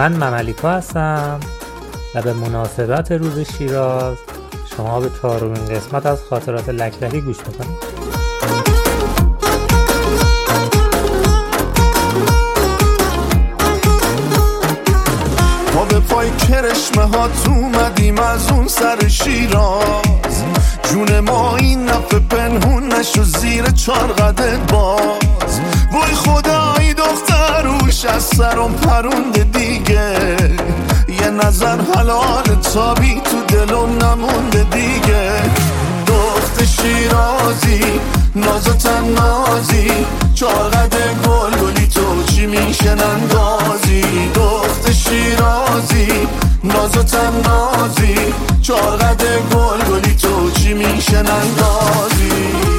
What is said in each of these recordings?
من مملیکا هستم و به مناسبت روز شیراز شما به چهارمین قسمت از خاطرات لکلکی گوش می‌کنید. ما به پای کرشمه ها تو اومدیم از اون سر شیراز. جون ما این نفه پنهون نشو زیر چار قدت باز. وای خدایی روش از سرم پرونده دیگه. یه نظر حلال تابی تو دلم نمونده دیگه. دخت شیرازی ناز و تنازی. چاقد گل گلی تو چی میشه نندازی؟ دخت شیرازی ناز و تنازی. چاقد گل گلی تو چی میشه نندازی؟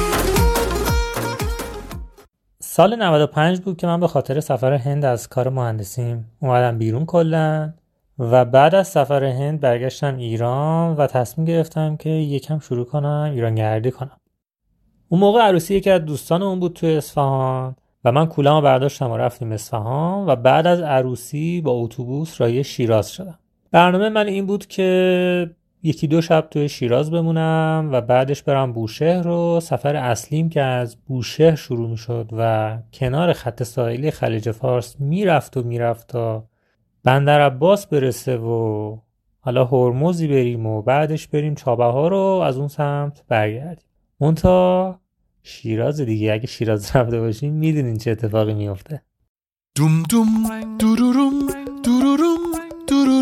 سال 95 بود که من به خاطر سفر هند از کار مهندسیم اومدم بیرون کلا و بعد از سفر هند برگشتم ایران و تصمیم گرفتم که یکم شروع کنم ایران گردی کنم. اون موقع عروسی یکی از دوستان اون بود توی اصفهان و من کولم برداشتم و رفتیم اصفهان و بعد از عروسی با اتوبوس رای شیراز شدم. برنامه من این بود که یکی دو شب توی شیراز بمونم و بعدش برم بوشهر رو سفر اصلیم که از بوشهر شروع می شد و کنار خط ساحلی خلیج فارس می‌رفت و می‌رفت تا بندر عباس برسه و حالا هرمزی بریم و بعدش بریم چابه رو از اون سمت برگردیم. مونتا شیراز دیگه. اگه شیراز رفته باشیم می‌دونین چه اتفاقی میفته دوم دوم دوروروم دوروروم دوروروم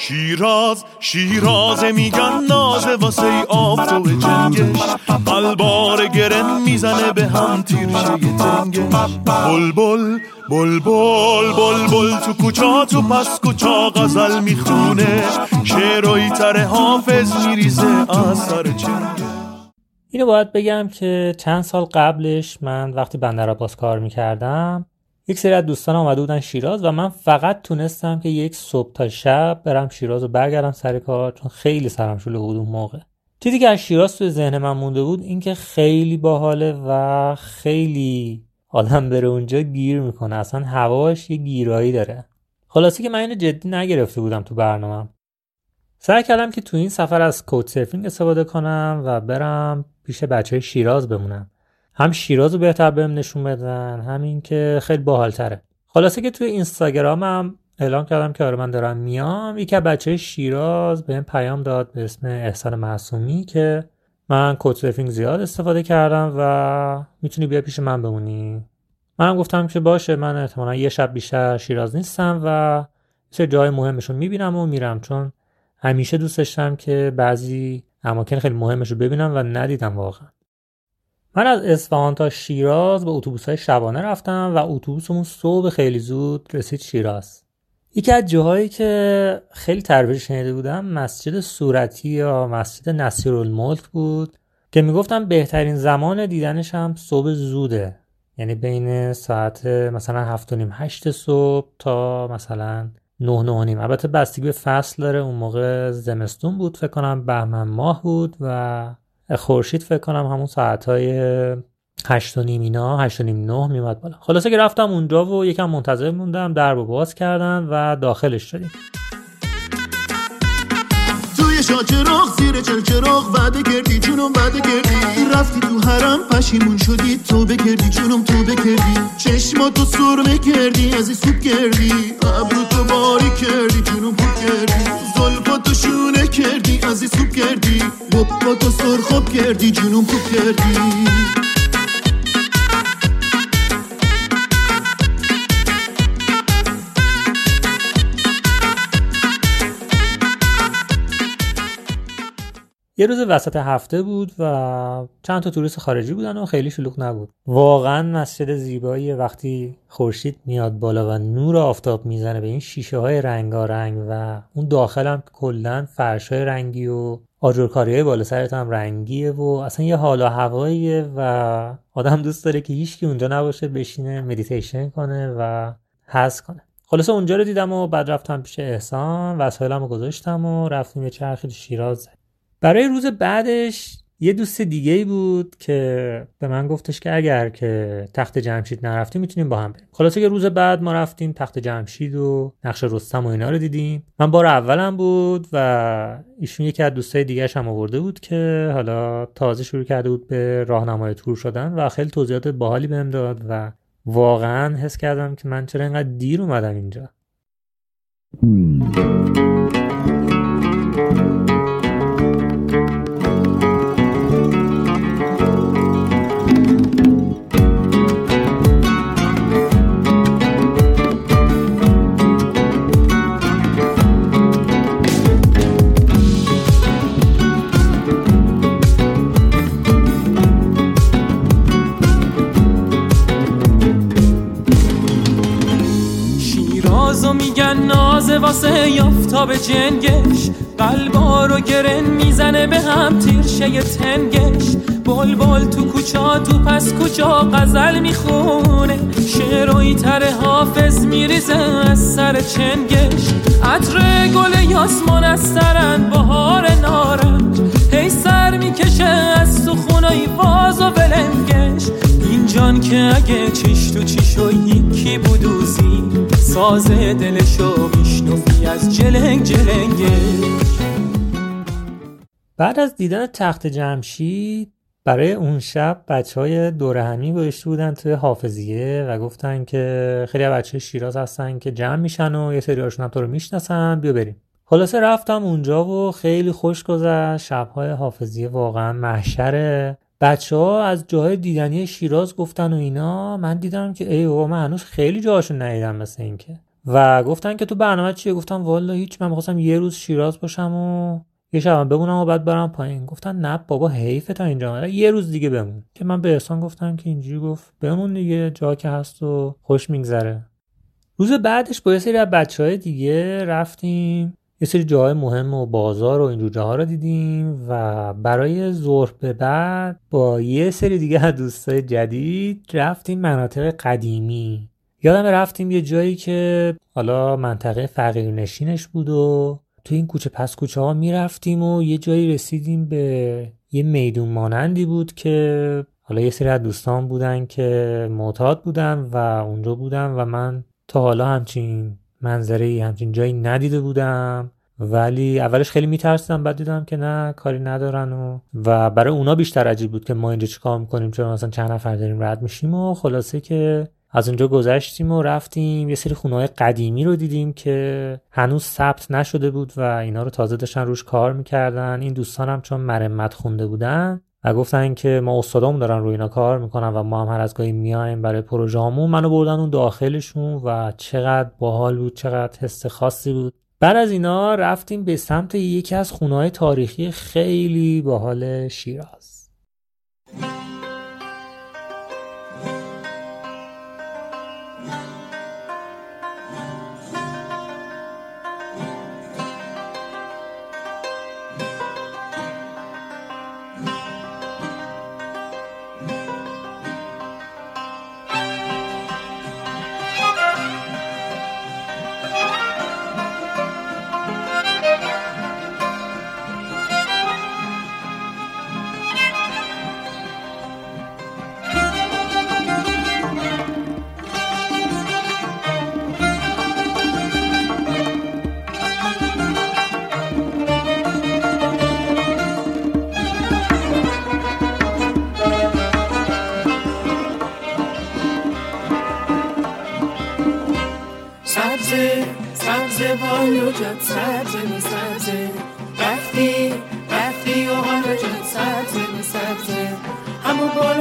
شیراز شیراز میگن نازه واسه ای آفتاب جنگش. قلبار گرن می‌زنه به هم تیرشه تنگش بل بل بل بل تو کوچا تو پس کوچا غزل می‌خونه. شعرهایی تر حافظ میریزه از سر اینو باید بگم که چند سال قبلش من وقتی بندر عباس کار می‌کردم یک سری از دوستان آمده بودن شیراز و من فقط تونستم که یک صبح تا شب برم شیراز و برگردم سر کار چون خیلی سرم شلوغ بود اون موقع. چیزی که از شیراز توی ذهن من مونده بود این که خیلی باحاله و خیلی آدم بره اونجا گیر می‌کنه. اصلا هواش یه گیرایی داره. خلاصی که من اینو جدی نگرفته بودم تو برنامه سعی کردم که تو این سفر از کوچ سرفینگ استفاده کنم و برم پیش بچه های شیراز بمونم. هم شیراز رو بهتر بهم نشون بدن همین که خیلی باحالتره. خلاصه که توی اینستاگرامم اعلام کردم که آره من دارم میام. یکی بچه شیراز بهم پیام داد به اسم احسان معصومی که من سرفینگ زیاد استفاده کردم و می‌تونی بیا پیش من بمونی. منم گفتم که باشه من احتمالا یه شب بیشتر شیراز نیستم و سه جای مهمشون می‌بینم و میرم. چون همیشه دوست داشتم که بعضی اماکن خیلی مهمش رو ببینم و ندیدم واقعا. من از اصفهان تا شیراز با اتوبوس های شبانه رفتم و اتوبوسمون صبح خیلی زود رسید شیراز. یکی از جاهایی که خیلی ترویج شنیده بودم مسجد صورتی یا مسجد نصیرالملک بود که می‌گفتم بهترین زمان دیدنش هم صبح زوده. یعنی بین ساعت مثلا هفت و نیم هشت صبح تا مثلا نه نه نیم. البته بستگی به فصل داره. اون موقع زمستون بود فکر کنم بهمن ماه بود و خورشید فکر کنم همون ساعت های هشت و نیم اینا هشت و نیم نه میمد بالا. خلاصه که رفتم اونجا و یکم منتظر موندم درب باز کردن و داخلش شدیم. توی شاچراغ زیر چلچراغ وعده کردی جونم وعده کردی. رفتی تو حرم پشیمون شدی. توبه کردی جونم توبه کردی چشماتو سرمه کردی از این سوب کردی. ابرو تو باری کردی جونم خوب کردی. کردی از این سوب کردی باباتو سرخاب کردی جونم خوب کردی. یه روز وسط هفته بود و چند تا توریست خارجی بودن و خیلی شلوغ نبود. واقعا مسجد زیبایی وقتی خورشید میاد بالا و نور آفتاب می‌زنه به این شیشه های رنگارنگ و اون داخل هم کلا فرش های رنگی و آجرکاری های بالا سرت هم رنگیه و اصلا یه حال و هواییه و آدم دوست داره که هیچکی اونجا نباشه بشینه مدیتیشن کنه و حس کنه. خلاصه اونجا رو دیدم و بعد رفتم پیش احسان وسایلم رو گذاشتم و رفتیم یه چرخی شیراز. برای روز بعدش یه دوست دیگه ای بود که به من گفتش که اگر که تخت جمشید نرفتیم می‌تونیم با هم بریم. خلاصه که روز بعد ما رفتیم تخت جمشید و نقش رستم و اینا رو دیدیم. من بار اولم بود و ایشون یکی از دوستای دیگهش هم آورده بود که حالا تازه شروع کرده بود به راهنمای تور شدن و خیلی توضیحات باحالی بهم داد و واقعا حس کردم که من چرا اینقدر دیر اومدم اینجا. واسه یافتاب جنگش قلبا رو گرن می‌زنه به هم تیرشه تنگش. بل بل تو کوچا تو پس کجا غزل می‌خونه. شعرهایی تر حافظ میریزه از سر چنگش. عطر گل یاسمان از سرن بهار نارنج. هی سر می‌کشه از سخونای باز و بلنگش این جان که اگه چیش تو چیشو یکی بودوزی ساز دلشو میشنفی از جلنگ جلنگش بعد از دیدن تخت جمشید برای اون شب بچه های دوره همی بودن توی حافظیه و گفتن که خیلی بچه شیراز هستن که جمع میشن و یه سری هاشون هم تو رو می‌شناسن بیا بریم. خلاصه رفتم اونجا و خیلی خوش گذشت. شبهای حافظیه واقعا محشره. بچه ها از جاهای دیدنی شیراز گفتن و اینا من دیدم که ای بابا من هنوز خیلی جاهاشون ندیدم مثل اینکه. و گفتن که تو برنامه چیه؟ گفتم والا هیچ من می‌خواستم یه روز شیراز باشم و یه شب بمونم و بعد برم پایین. گفتن نه بابا حیفه تا اینجا. یه روز دیگه بمون. که من به احسان گفتم که اینجوری گفت بمون دیگه جا که هست و خوش میگذره. روز بعدش با یه سری از بچه های دیگه رفتیم. یه سری جاهای مهم و بازار و اینجور جاها رو دیدیم و برای ظهر به بعد با یه سری دیگه از دوستای جدید رفتیم مناطق قدیمی. یادم رفتیم یه جایی که حالا منطقه فقیرنشینش بود و تو این کوچه پس کوچه ها می‌رفتیم و یه جایی رسیدیم به یه میدون مانندی بود که حالا یه سری از دوستان بودن که معتاد بودن و اونجا بودن و من تا حالا همچین منظره همچین جایی ندیده بودم. ولی اولش خیلی میترسیدم بعد دیدم که نه کاری ندارن و و برای اونا بیشتر عجیب بود که ما اینجا چیکار می‌کنیم چرا مثلا چند نفر داریم رد میشیم و خلاصه که از اونجا گذشتیم و رفتیم. یه سری خونه قدیمی رو دیدیم که هنوز ثبت نشده بود و اینا رو تازه داشتن روش کار می‌کردن. این دوستانم چون مرمت خونده بودن و گفتن که ما استادامون دارن روی اینا کار می‌کنن و ما هم هر از گاهی میایم برای پروژه‌مون منو بردن اون داخلشون و چقدر باحال بود چقدر حس خاصی بود. بعد از اینا رفتیم به سمت یکی از خونه تاریخی خیلی باحال شیراز.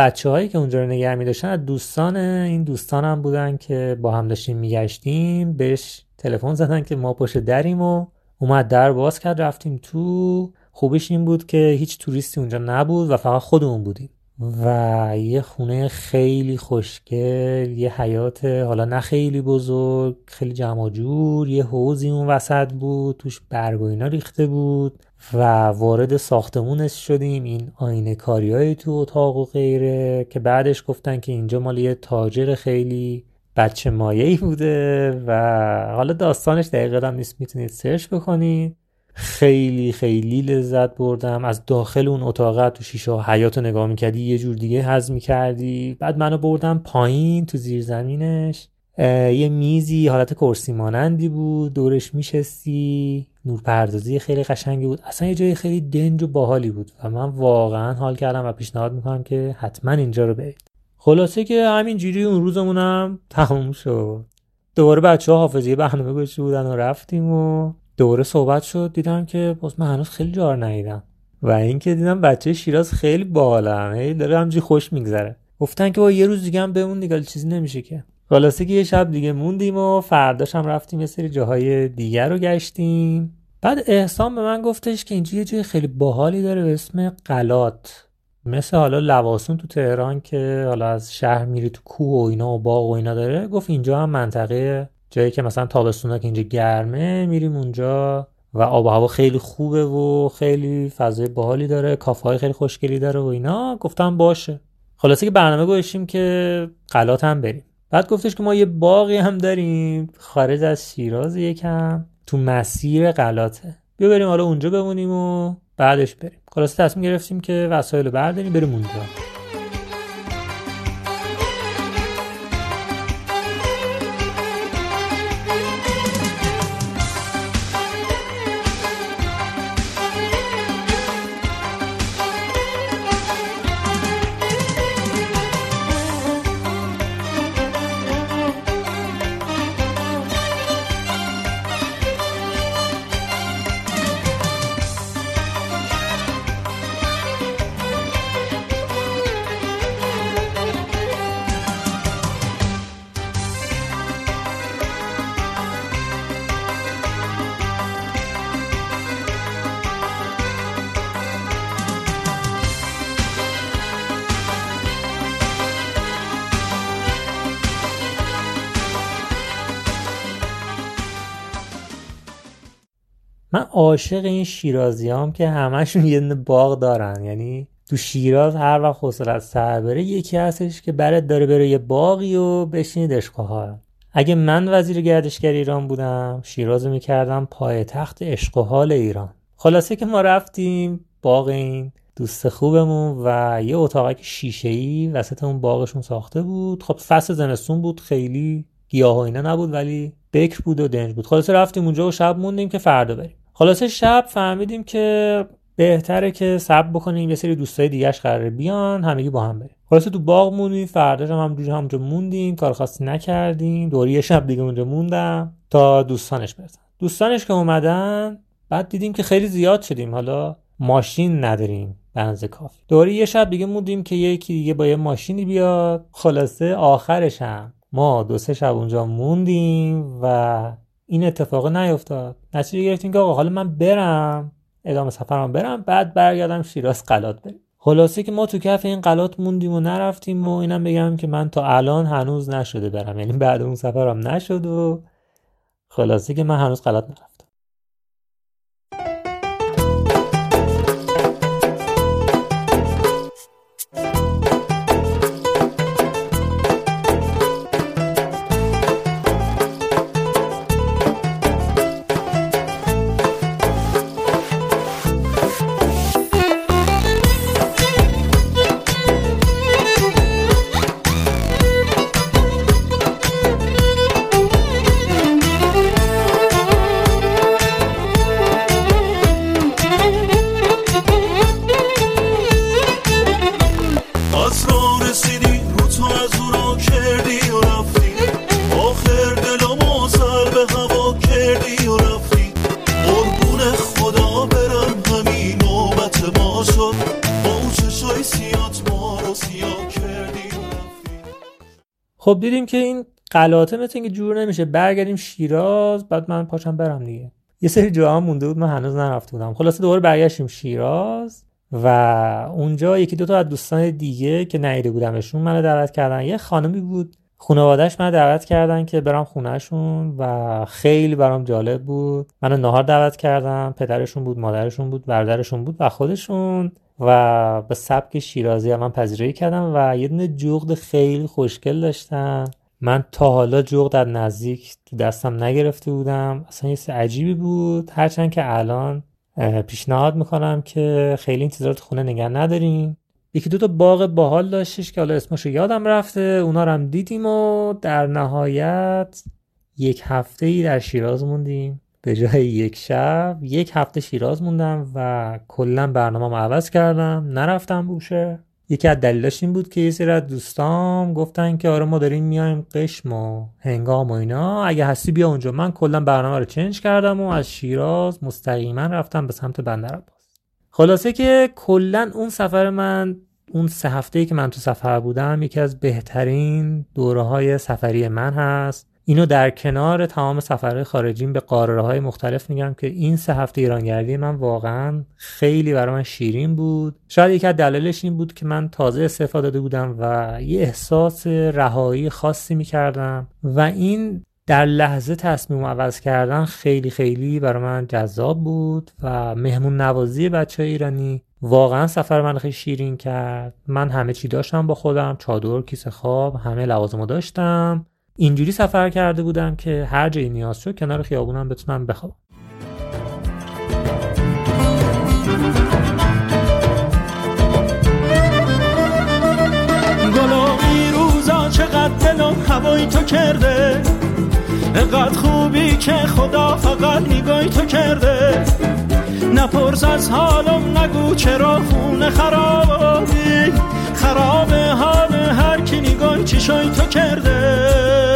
بچه هایی که اونجا رو نگه می داشتن از دوستان این دوستانم بودن که با هم داشتیم میگشتیم بهش تلفن زدن که ما پشت دریم و اومد در باز کرد رفتیم تو. خوبش این بود که هیچ توریستی اونجا نبود و فقط خودمون بودیم. و یه خونه خیلی خوشگل یه حیات حالا نه خیلی بزرگ خیلی جمع جور یه حوزی اون وسط بود توش برگ و اینا ریخته بود و وارد ساختمونش شدیم. این آینه کاری های تو اتاق و غیره که بعدش گفتن که اینجا مال یه تاجر خیلی بچه مایه بوده و حالا داستانش دقیقا هم نیست می‌تونید سرچ بکنید. خیلی خیلی لذت بردم. از داخل اون اتاق تو شیشه حیات رو نگاه می‌کردی یه جور دیگه حز می‌کردی. بعد منو بردم پایین تو زیر زمینش. یه میزی حالت کرسی مانندی بود. دورش میشستی. نورپردازی خیلی قشنگی بود. اصلا یه جای خیلی دنج و باحالی بود و من واقعا حال کردم و پیشنهاد می‌کنم که حتما اینجا رو برید. خلاصه که همین جوری اون روزمونم تموم شد. دوباره بچه ها حافظی برنامه گوشی بودن و رفتیم و دوره صحبت شد دیدم که باز من هنوز خیلی جار ندیدم. و اینکه دیدم بچه شیراز خیلی باحالن هی داره همجوری خوش میگذره. گفتن که با یه روز دیگه هم بمون دیگه چیزی نمیشه که. خلاصه که یه شب دیگه موندیم و فرداش هم رفتیم یه سری جاهای دیگر رو گشتیم. بعد احسان به من گفتش که اینجا یه جای خیلی باحالی داره به اسم قلات. مثل حالا لواسون تو تهران که حالا از شهر میری تو کوه و اینا و باغ و اینا داره. گفت اینجا هم منطقه جایی که مثلا تابستونا که اینجا گرمه میریم اونجا و آب و هوا خیلی خوبه و خیلی فضای باحالی داره کافه های خیلی خوشگلی داره و اینا. گفتم باشه. خلاصه که برنامه گذاشتیم که قلات هم بریم. بعد گفتش که ما یه باقی هم داریم. خارج از شیراز یکم. تو مسیر قلاته بیا بریم حالا اونجا بمونیم و بعدش بریم. خلاصه تصمیم گرفتیم که وسایل رو برداریم بریم اونجا. عاشق این شیرازیام که همشون یه باغ دارن. یعنی تو شیراز هر وقت حوصلت سر بره یکی هستش که برات داره بره یه باقی و بشینید اشقها اگه من وزیر گردشگر ایران بودم شیراز می‌کردم پای تخت عشق و حال ایران. خلاصه که ما رفتیم باغ این دوست خوبمون و یه اتاقک شیشه ای وسط اون باغشون ساخته بود. خب فصل زمستون بود خیلی گیاه و اینا نبود ولی بکر بود و دنج بود. خلاصه رفتیم اونجا و شب موندیم که فردا بریم. خلاصه شب فهمیدیم که بهتره که صبر بکنیم یه سری دوستای دیگهش قراره بیان همگی با هم بریم. خلاصه تو باغ موندیم فرداش هم همونجوری همونجا موندیم کار خاصی نکردیم دوری یه شب دیگه اونجا موندم تا دوستانش برسن. دوستانش که اومدن بعد دیدیم که خیلی زیاد شدیم. حالا ماشین نداریم بنز کافی. دوری یه شب دیگه موندیم که یکی دیگه با یه ماشینی بیاد. خلاصه آخرش هم ما دو سه شب اونجا موندیم و این اتفاق نیفتاد. نتیجه گرفتیم که آقا حالا من برم ادامه سفرم برم بعد برگردم شیراز قلات بریم. خلاصه که ما تو کف این قلات موندیم و نرفتیم و اینم بگم که من تا الان هنوز نشده برم. یعنی بعد اون سفرم نشد و خلاصه که من هنوز قلات نرفتم. خب دیدیم که این قلاته مثل اینکه جور نمیشه. برگردیم شیراز بعد من پاشم برم دیگه. یه سری جاها مونده بود من هنوز نرفته بودم. خلاصه دوباره برگشتیم شیراز و اونجا یکی دو تا از دوستان دیگه که نیده بودمشون منو دعوت کردن. یه خانمی بود خانوادهش من دعوت کردن که برام خونهشون و خیلی برام جالب بود. منو نهار دعوت کردم پدرشون بود مادرشون بود برادرشون بود و خودشون. و به سبک شیرازی من پذیرایی کردم و یه دونه جغد خیلی خوشگل داشتن. من تا حالا جغد در نزدیک دستم نگرفته بودم. اصلا یه عجیبی بود. هرچند که الان پیشنهاد می‌کنم که خیلی این چیزا خونه نگه نداریم یکی دو تا باغ باحال داشتش که حالا اسمش یادم رفته. اونا رو هم دیدیم و در نهایت یک هفته ای در شیراز موندیم. به جای یک شب یک هفته شیراز موندم و کلا برنامه عوض کردم. نرفتم بوشه. یکی از دلیلاش این بود که یه سری از دوستام گفتن که آره ما داریم میایم قشم و هنگام و اینا. اگه هستی بیا اونجا. من کلا برنامه رو چنج کردم و از شیراز مستقیما رفتم به سمت بندرعباس خلاصه که کلا اون سفر من اون سه هفته که من تو سفر بودم یکی از بهترین دوره های سفری من هست. اینو در کنار تمام سفرهای خارجیم به قاره های مختلف میگم که این سه هفته ایرانگردی من واقعا خیلی برای من شیرین بود. شاید یکی از دلایلش این بود که من تازه استفاده داده بودم و یه احساس رهایی خاصی می‌کردم و این در لحظه تصمیم عوض کردن خیلی خیلی برای من جذاب بود و مهمون نوازی بچه ایرانی واقعا سفر من خیلی شیرین کرد. من همه چی داشتم با خودم چادر کیسه خواب همه لوازمو داشتم. اینجوری سفر کرده بودم که هر جایی نیاز شد کنار خیابونم بتونم بخوابم. گلابی روزا چقدر دلم تو کرده؟ اقدر خوبی که خدا فقط نگاهی تو کرده؟ نپرس از حالم نگو چرا خونه خرابی؟ خراب حال هر کی نگاه چشای تو کرده؟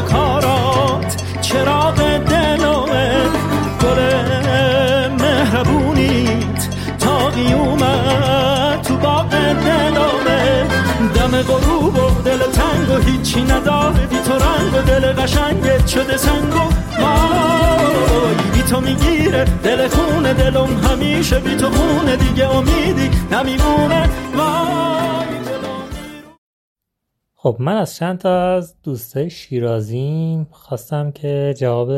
کارات چراغ دلوه گل مهربونیت. تا قیومت تو باغ دلوه دم غروب و دل تنگ و هیچی نداره. بی تو رنگ و دل قشنگت شده سنگ و بی تو می‌گیره دل خونه دلم همیشه. بی تو خونه دیگه امیدی نمیمونه. وای. خب من از چند تا از دوستای شیرازیم خواستم که جواب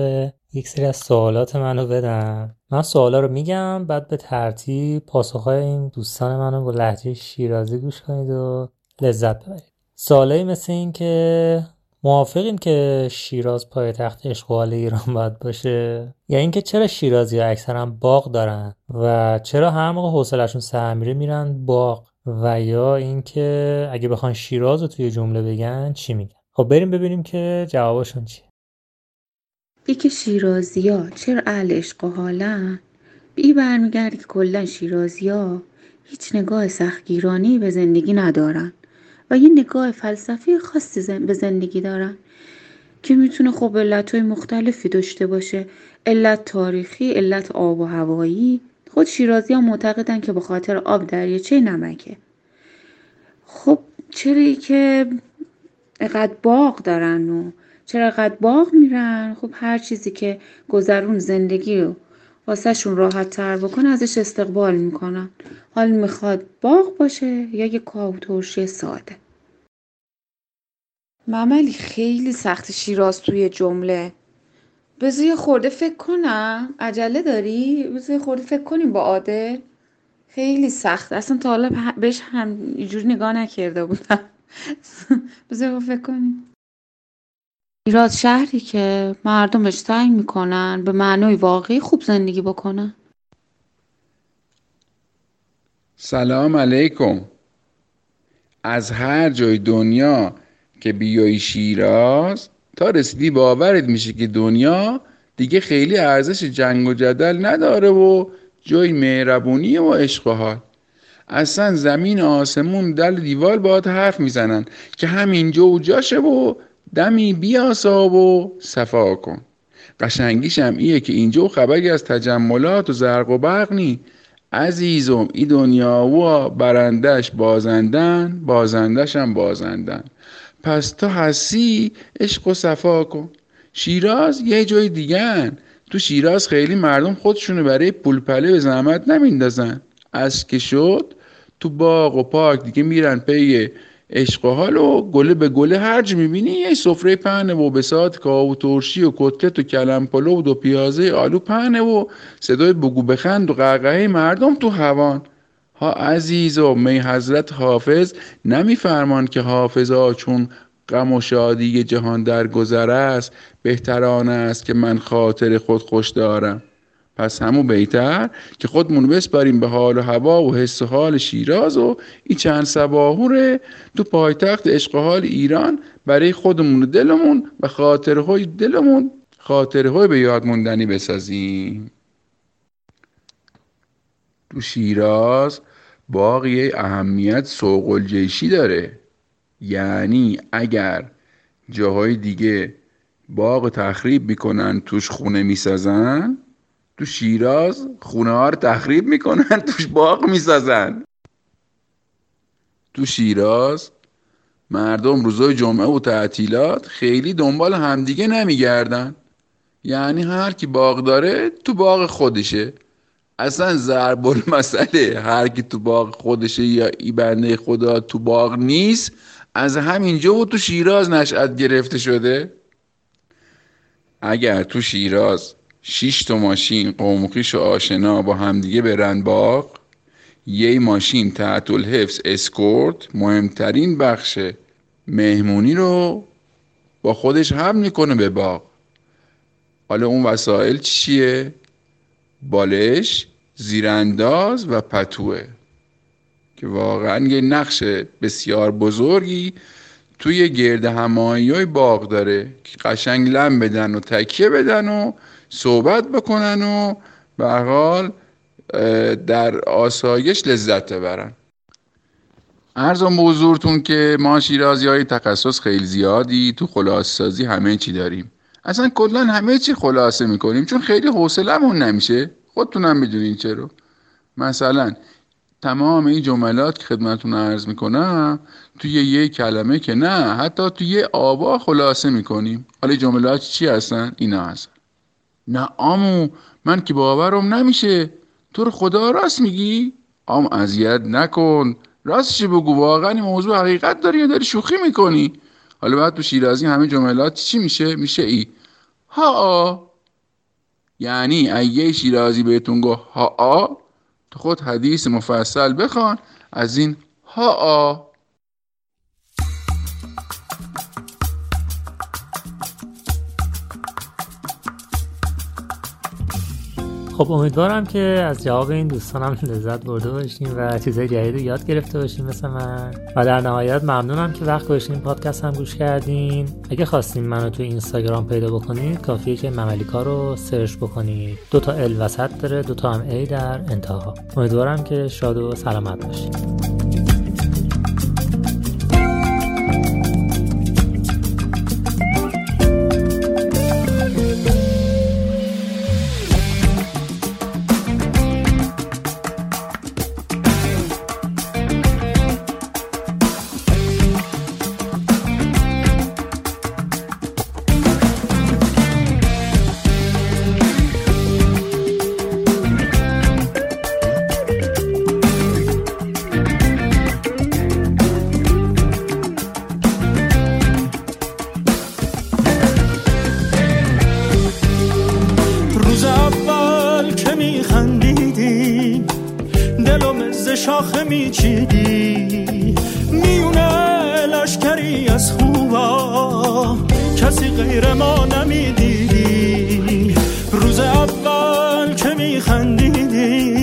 یک سری از سوالات منو بدن. من سوالا رو میگم بعد به ترتیب پاسخهای این دوستان منو با لحجه شیرازی گوش کنید و لذت ببرید. سوالایی مثل این که موافقین که شیراز پایتخت اشغال ایران باید باشه؟ یا اینکه چرا شیرازی اکثرا باغ دارن و چرا هر موقع حوصلشون سر میره میرن باغ؟ و یا اینکه اگه بخوان شیراز رو توی جمله بگن چی میگن؟ خب بریم ببینیم که جوابشون چیه. یکی شیرازی ها چرا اهل عشق و حالن؟ بی برمیگردی که کلا شیرازی ها هیچ نگاه سختگیرانی به زندگی ندارن و یه نگاه فلسفی خاصی به زندگی دارن که می‌تونه خب علتهای مختلفی داشته باشه. علت تاریخی علت آب و هوایی خود شیرازی ها معتقدن که به خاطر آب دریاچه نمکه. خب چرا که اقدر باغ دارن و چرا اقدر باغ میرن؟ خب هر چیزی که گذرون زندگی رو واسهشون راحت تر بکنه ازش استقبال می‌کنن. حال می‌خواد باغ باشه یا یه کاو ترشی ساده. مملی خیلی سخت شیراز توی جمله. بذار یه خورده فکر کنم. عجله داری؟ بذار یه خورده فکر کنیم با عادل خیلی سخت. اصلا تا حالا بهش هم اینجوری نگاه نکرده بودم. بذار فکر کنیم شیراز شهری که مردمش سعی می‌کنن به معنای واقعی خوب زندگی بکنن. سلام علیکم. از هر جای دنیا که بیای شیراز تا رسیدی باورت میشه که دنیا دیگه خیلی ارزش جنگ و جدل نداره و جای مهربونی و عشق و حال. اصلا زمین آسمون دل دیوال باید حرف می‌زنن که همینجا و جاشه و دمی بیاساب و صفا کن. قشنگیش هم ایه که اینجا خبری از تجملات و زرق و برق نی عزیزم ای دنیا و برندش بازندن بازندش هم بازندن. پس تو هستی؟ عشق و صفا کن. شیراز یه جای دیگه تو شیراز خیلی مردم خودشونو برای پولپله به زحمت نمیندازن. از که شد تو باغ و پارک دیگه میرن پی عشق و حال و گله به گله هرج می‌بینی. یه سفره پهنه و بسات کاو و ترشی و کتلت و کلم پلو و دو پیازه آلو پهنه و صدای بگو بخند و قهقهه مردم تو هوان. ها عزیز و می حضرت حافظ نمیفرمان که حافظا چون غم و شادی جهان در گذر است بهتران است که من خاطر خود خوش دارم. پس همون بهتر که خودمون بسپاریم به حال و هوا و حس و حال شیراز و این چند سباهوره تو پایتخت عشق حال ایران برای خودمون و دلمون و خاطرهای دلمون خاطرهای به یاد موندنی بسازیم. تو شیراز باقی اهمیت سوق الجیشی داره. یعنی اگر جاهای دیگه باغ تخریب می‌کنن توش خونه می‌سازن تو شیراز خونه ها رو تخریب می‌کنن توش باغ می‌سازن. تو شیراز مردم روزای جمعه و تعطیلات خیلی دنبال همدیگه نمیگردن. یعنی هر کی باغ داره تو باغ خودشه. اصلا ضرب مسئله هر کی تو باغ خودشه یا ای بنده خدا تو باغ نیست از همینجا و تو شیراز نشأت گرفته شده. اگر تو شیراز شیش تا ماشین قومقیش و آشنا با همدیگه برن باغ یه ماشین تحت الحفظ اسکورت مهمترین بخش مهمونی رو با خودش هم می‌کنه به باغ. حالا اون وسایل چیه؟ بالش، زیرانداز و پتوه که واقعا یه نقش بسیار بزرگی توی گرد همایی های باغ داره که قشنگ لم بدن و تکیه بدن و صحبت بکنن و به حال در آسایش لذت ببرن. ارزم به حضورتون که ما شیرازی های تخصص خیلی زیادی تو خلاصه سازی همه چی داریم. اصلا کلا همه چی خلاصه می‌کنیم چون خیلی حوصلمون نمیشه. خودتونم می‌دونین چرا. مثلا تمام این جملات که خدمتون عرض می‌کنم توی یه کلمه که نه حتی توی یه آوا خلاصه می‌کنیم. حالا جملات چی هستن؟ اینا هستن. نه آمو من که باورم نمیشه. تو رو خدا راست میگی؟ آم اذیت نکن. راستش بگو. واقعا این موضوع حقیقت داری یا داری شوخی می‌کنی. حالا بعد تو شیرازی همه جملات چی میشه؟ میشه ای. ها یعنی اگه شیرازی بهتون گفت ها تو خود حدیث مفصل بخوان از این ها خب امیدوارم که از جواب این دوستانم لذت برده باشیم و چیزای جدید یاد گرفته باشیم مثل من. و در نهایت ممنونم که وقت گذاشتین پادکست هم گوش کردین. اگه خواستین منو تو اینستاگرام پیدا بکنید کافیه که مملیکا رو سرچ بکنید. دو تا ال وسط داره دو تا هم ای در انتها. امیدوارم که شاد و سلامت باشید شاخه میچیدی؟ میونه لشکری از خوبا. کسی غیر ما نمی‌دیدی. روز اول که میخندیدی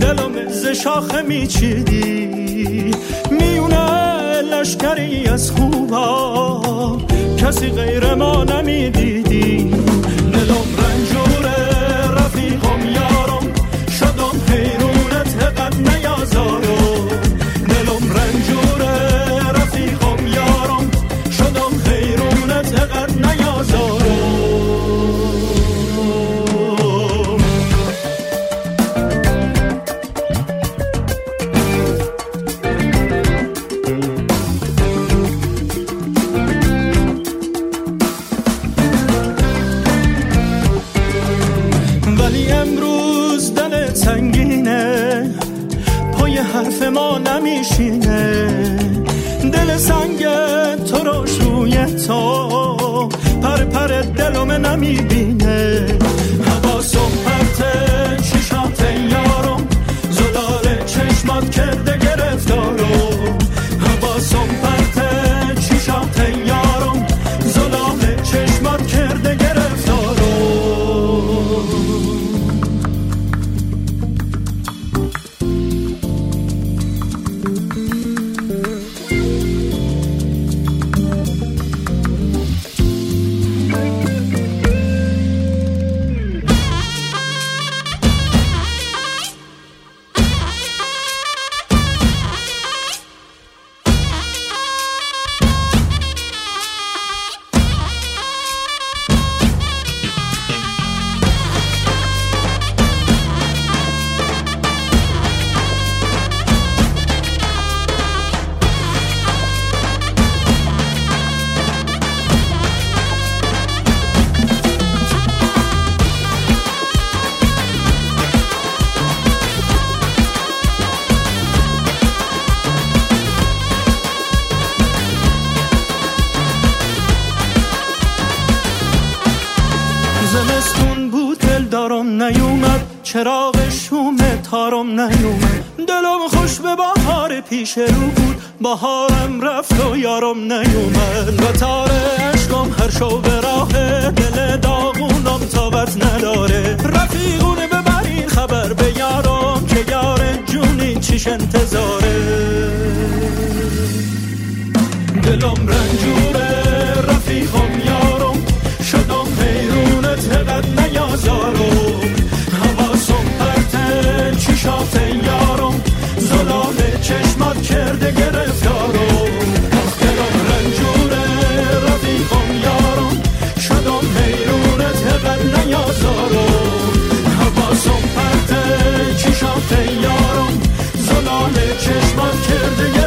دلم از شاخه میچیدی. میونه لشکری از خوبا. کسی غیر ما نمی‌دیدی. ما نمیشینه دل سنگ ترش روی تو. پر پر دلم نمی‌بینه رفت و یارم نیومد و تار عشقم هر شو به راه دل داغونم تابت نداره. رفیقونه ببرین خبر به یارم که یار جونی چیش انتظاره. دلم رنجوره. Yeah.